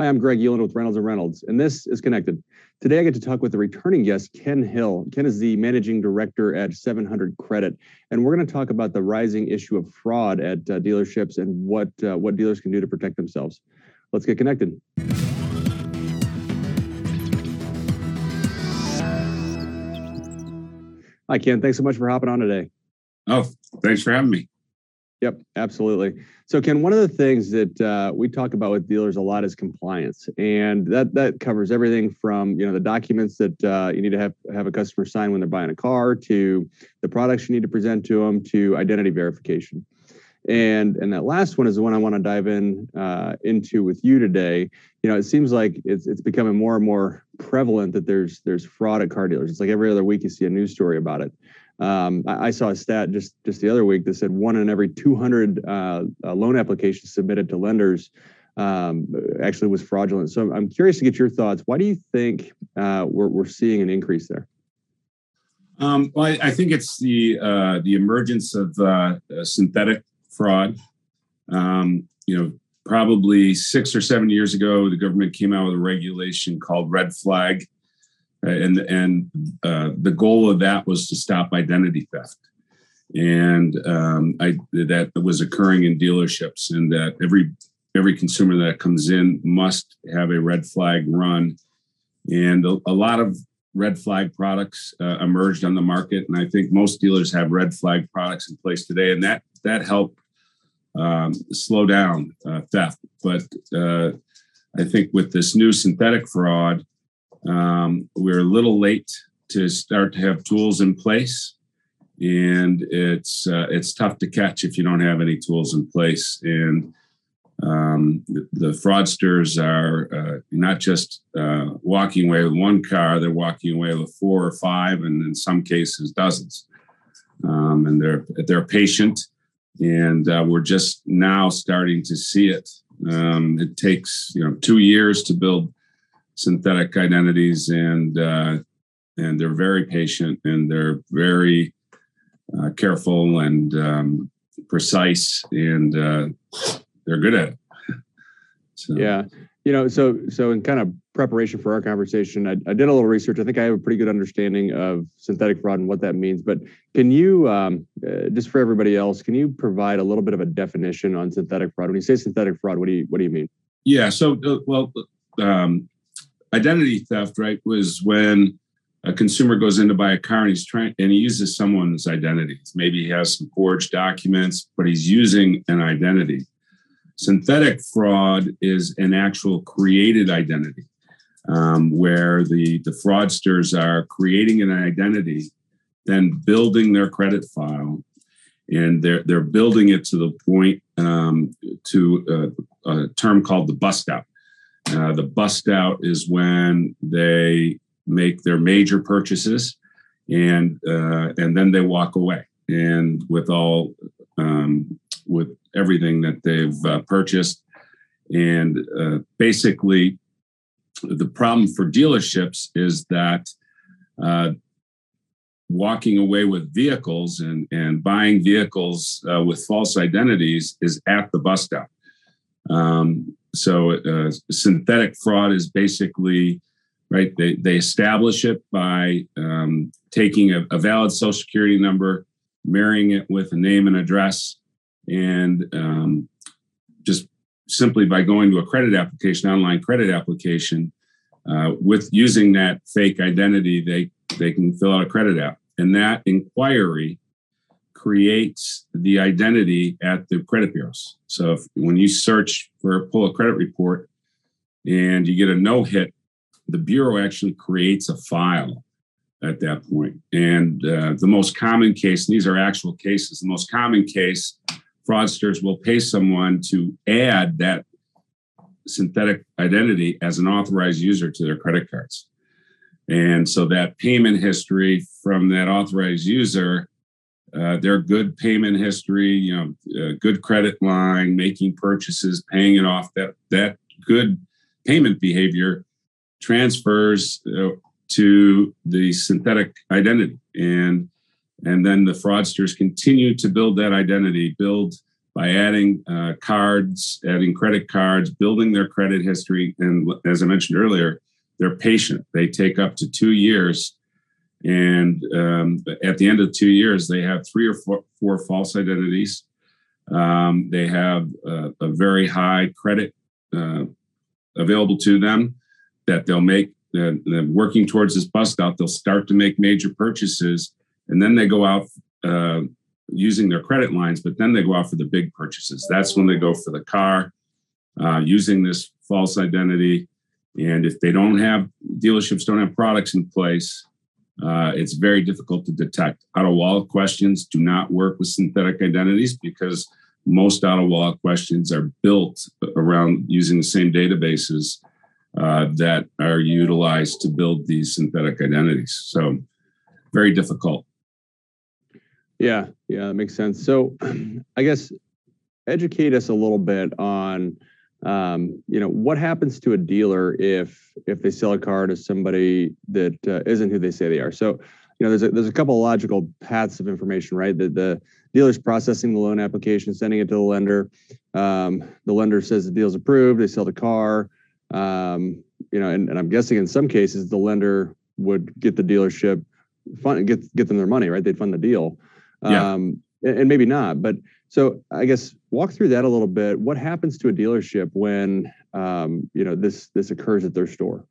Hi, I'm Greg Euland with Reynolds and Reynolds, and this is Connected. Today, I get to talk with a returning guest, Ken Hill. Ken is the managing director at 700 Credit, and we're going to talk about the rising issue of fraud at uh, dealerships and what uh, what dealers can do to protect themselves. Let's get connected. Hi, Ken. Thanks so much for hopping on today. Oh, thanks for having me. Yep, absolutely. So, Ken, one of the things that uh, we talk about with dealers a lot is compliance, and that that covers everything from you know the documents that uh, you need to have have a customer sign when they're buying a car, to the products you need to present to them, to identity verification. And and that last one is the one I want to dive in uh, into with you today. You know, it seems like it's it's becoming more and more prevalent that there's there's fraud at car dealers. It's like every other week you see a news story about it. Um, I, I, saw a stat just just the other week that said one in every 200 uh, uh, loan applications submitted to lenders um, actually was fraudulent. So I'm curious to get your thoughts. Why do you think uh, we're we're seeing an increase there? Um, well, I, I, think it's the uh, the emergence of uh, synthetic fraud. Um, you know, probably six or seven years ago, the government came out with a regulation called red flag and and uh, the goal of that was to stop identity theft. And um, I, that was occurring in dealerships and that every every consumer that comes in must have a red flag run. And a, a lot of red flag products uh, emerged on the market. And i think most dealers have red flag products in place today. And that that helped um, slow down uh, theft. But uh, i think with this new synthetic fraud um, we're a little late to start to have tools in place, and it's uh, it's tough to catch if you don't have any tools in place. And um, the, the, fraudsters are uh, not just uh, walking away with one car; they're walking away with four or five, and in some cases, dozens. Um, and they're they're patient, and uh, we're just now starting to see it. Um, it takes you know two years to build synthetic identities, and uh, and they're very patient and they're very uh, careful and um, precise, and uh, they're good at it. So. Yeah, you know, so so in kind of preparation for our conversation, I, I, did a little research. I think I have a pretty good understanding of synthetic fraud and what that means. But can you, um, uh, just for everybody else, can you provide a little bit of a definition on synthetic fraud? When you say synthetic fraud, what do you what do you mean? Yeah. So, uh, well, um, identity theft, right, was when a consumer goes in to buy a car and he's trying and he uses someone's identity. Maybe he has some forged documents, but he's using an identity. Synthetic fraud is an actual created identity, um, where the the fraudsters are creating an identity, then building their credit file, and they're they're building it to the point um, to uh, a term called the bust out. Uh, the bust out is when they make their major purchases and uh, and then they walk away. And with all um, with everything that they've uh, purchased and uh, basically the problem for dealerships is that uh, walking away with vehicles and, and buying vehicles uh, with false identities is at the bust out. Um, so uh, synthetic fraud is basically right. They they establish it by um, taking a, a, valid social security number, marrying it with a name and address, and um, just simply by going to a credit application, online credit application, uh, with using that fake identity, they they can fill out a credit app, and that inquiry creates the identity at the credit bureaus. So if, when you search for pull a credit report and you get a no hit, the bureau actually creates a file at that point. And uh, the most common case, and these are actual cases, the most common case, fraudsters will pay someone to add that synthetic identity as an authorized user to their credit cards. And so that payment history from that authorized user uh, their good payment history, you know, good credit line, making purchases, paying it off. That that good payment behavior transfers uh, to the synthetic identity, and and then the fraudsters continue to build that identity, build by adding uh, cards, adding credit cards, building their credit history. And as I mentioned earlier, they're patient. They take up to two years. And um, at the end of two years, they have three or four, four false identities. Um, they have a, a, very high credit uh, available to them that they'll make. Uh, working towards this bust out, they'll start to make major purchases, and then they go out uh, using their credit lines, but then they go out for the big purchases. That's when they go for the car, uh, using this false identity. And if they don't have dealerships don't have products in place, uh, it's very difficult to detect. Out of wallet questions do not work with synthetic identities because most out of wallet questions are built around using the same databases uh, that are utilized to build these synthetic identities. So, very difficult. Yeah, yeah, that makes sense. So, I guess educate us a little bit on, um, you know, what happens to a dealer if if they sell a car to somebody that uh, not who they say they are. So, you know, there's a, there's a couple of logical paths of information, right? That the dealer's processing the loan application, sending it to the lender. Um, the lender says the deal's approved. They sell the car. Um, you know, and, and I'm guessing in some cases the lender would get the dealership fund get get them their money, right? They'd fund the deal yeah. Um, and maybe not. But so I guess walk through that a little bit. What happens to a dealership when um, you know this this occurs at their store?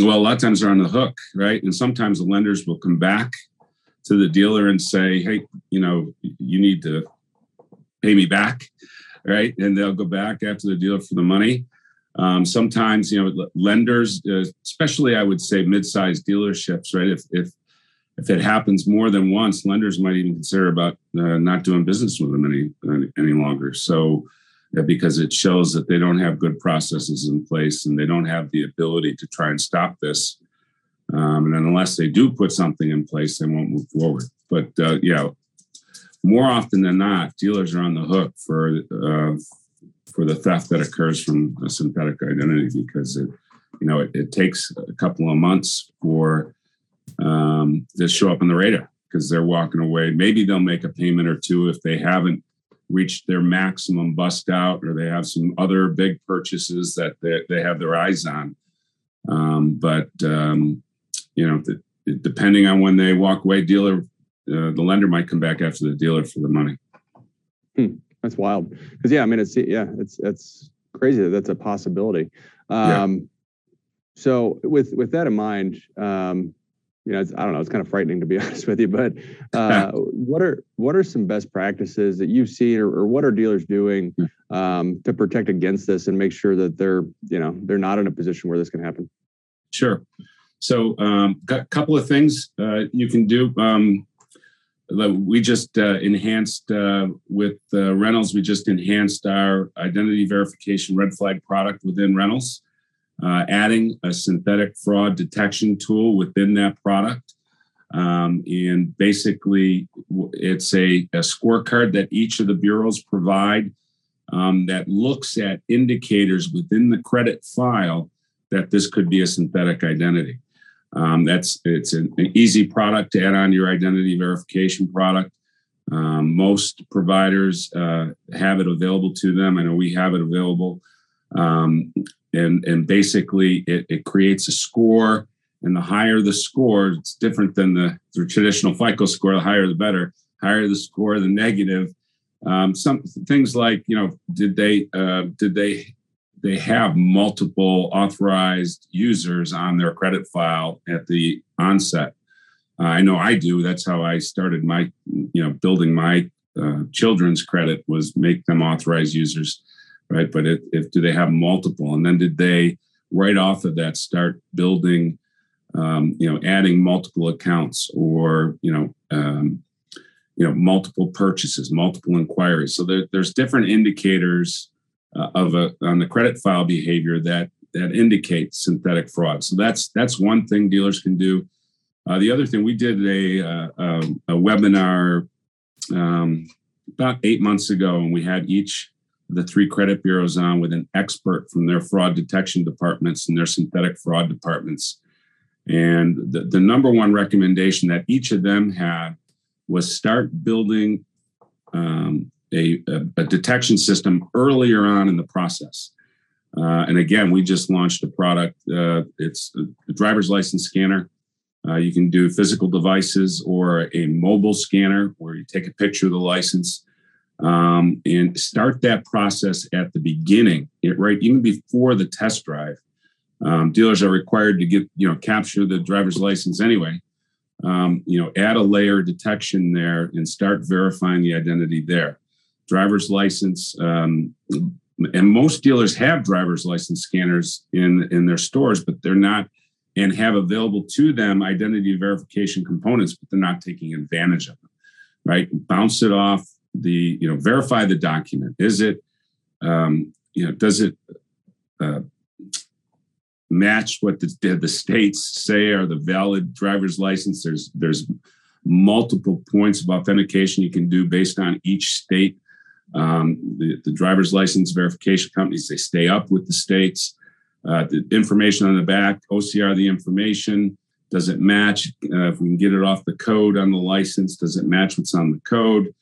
Well, a lot of times they're on the hook, right? And sometimes the lenders will come back to the dealer and say, "Hey, you know, you need to pay me back," right? And they'll go back after the dealer for the money. Um, sometimes, you know, lenders, uh, especially I would say mid-sized dealerships, right? If if if it happens more than once, lenders might even consider about uh, not doing business with them any any longer. So, uh, because it shows that they don't have good processes in place and they don't have the ability to try and stop this. Um, and unless they do put something in place, they won't move forward. But uh, yeah, more often than not, dealers are on the hook for uh, for the theft that occurs from a synthetic identity because it, you know, it, it takes a couple of months for um, that show up on the radar because they're walking away. Maybe they'll make a payment or two if they haven't reached their maximum bust out or they have some other big purchases that they, they have their eyes on. Um, but, um, you know, the, depending on when they walk away, dealer, uh, the lender might come back after the dealer for the money. Hmm, that's wild. Because yeah, I mean, it's yeah, it's it's crazy that that's a possibility. Um, yeah. So with with that in mind, um, you know, I don't know, it's kind of frightening to be honest with you, but uh, what are what are some best practices that you've seen, or, or what are dealers doing hmm. um, to protect against this and make sure that they're, you know, they're not in a position where this can happen? Sure. So, um, a couple of things uh, you can do. Um, we just uh, enhanced uh, with uh, Reynolds. We just enhanced our identity verification red flag product within Reynolds uh, adding a synthetic fraud detection tool within that product. Um, and basically, it's a, a, scorecard that each of the bureaus provide um, that looks at indicators within the credit file that this could be a synthetic identity. Um, that's it's an, an, easy product to add on to your identity verification product. Um, most providers uh, have it available to them. I know we have it available. Um, and and basically it, it creates a score and the higher the score it's different than the, the traditional fico score the higher the better higher the score the negative. Um, some things like you know did they uh, did they they have multiple authorized users on their credit file at the onset? Uh, i know i do. That's how i started my you know building my uh, children's credit was make them authorized users right? But if, if do they have multiple, and then did they right off of that start building, um, you know, adding multiple accounts or you know, um, you know, multiple purchases, multiple inquiries. So there, there's different indicators uh, of a on the credit file behavior that that indicate synthetic fraud. So that's that's one thing dealers can do. Uh, the other thing we did a uh, a, a webinar um, about eight months ago, and we had each the three credit bureaus on with an expert from their fraud detection departments and their synthetic fraud departments. And the, the number one recommendation that each of them had was start building um, a, a, detection system earlier on in the process. Uh, and again, we just launched a product. Uh, it's a driver's license scanner. Uh, you can do physical devices or a mobile scanner where you take a picture of the license um, and start that process at the beginning, right? Even before the test drive. Um, dealers are required to get, you know, capture the driver's license anyway. Um, you know, add a layer detection there and start verifying the identity there. Driver's license, um, and most dealers have driver's license scanners in in their stores, but they're not and have available to them identity verification components, but they're not taking advantage of them. Right? Bounce it off the you know verify the document. Is it um, you know does it uh, match what the, the states say are the valid driver's license? There's there's multiple points of authentication you can do based on each state um, the, the, driver's license verification companies, they stay up with the states. Uh, the information on the back, OCR the information. Does it match? Uh, if we can get it off the code on the license, does it match what's on the code?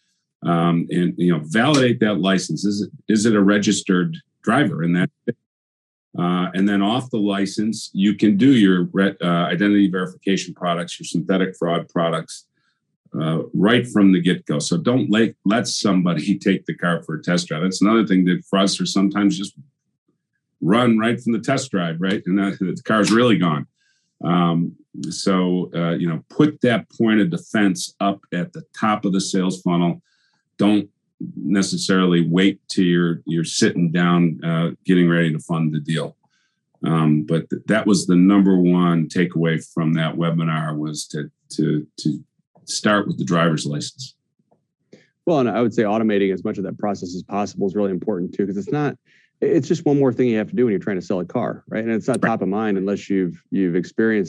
Um, and you know, validate that license. Is it is it a registered driver? And that, uh, and then off the license, you can do your uh, identity verification products, your synthetic fraud products, uh, right from the get go. So don't let, let somebody take the car for a test drive. That's another thing that fraudsters sometimes just run right from the test drive, right? And that, the car's really gone. Um, so, uh, you know, put that point of defense up at the top of the sales funnel. Don't necessarily wait till you're you're sitting down, uh, getting ready to fund the deal. Um, but th- that was the number one takeaway from that webinar was to to to start with the driver's license. Well, and I would say automating as much of that process as possible is really important too, because it's not. It's just one more thing you have to do when you're trying to sell a car, right? And it's not top of mind unless you've you've experienced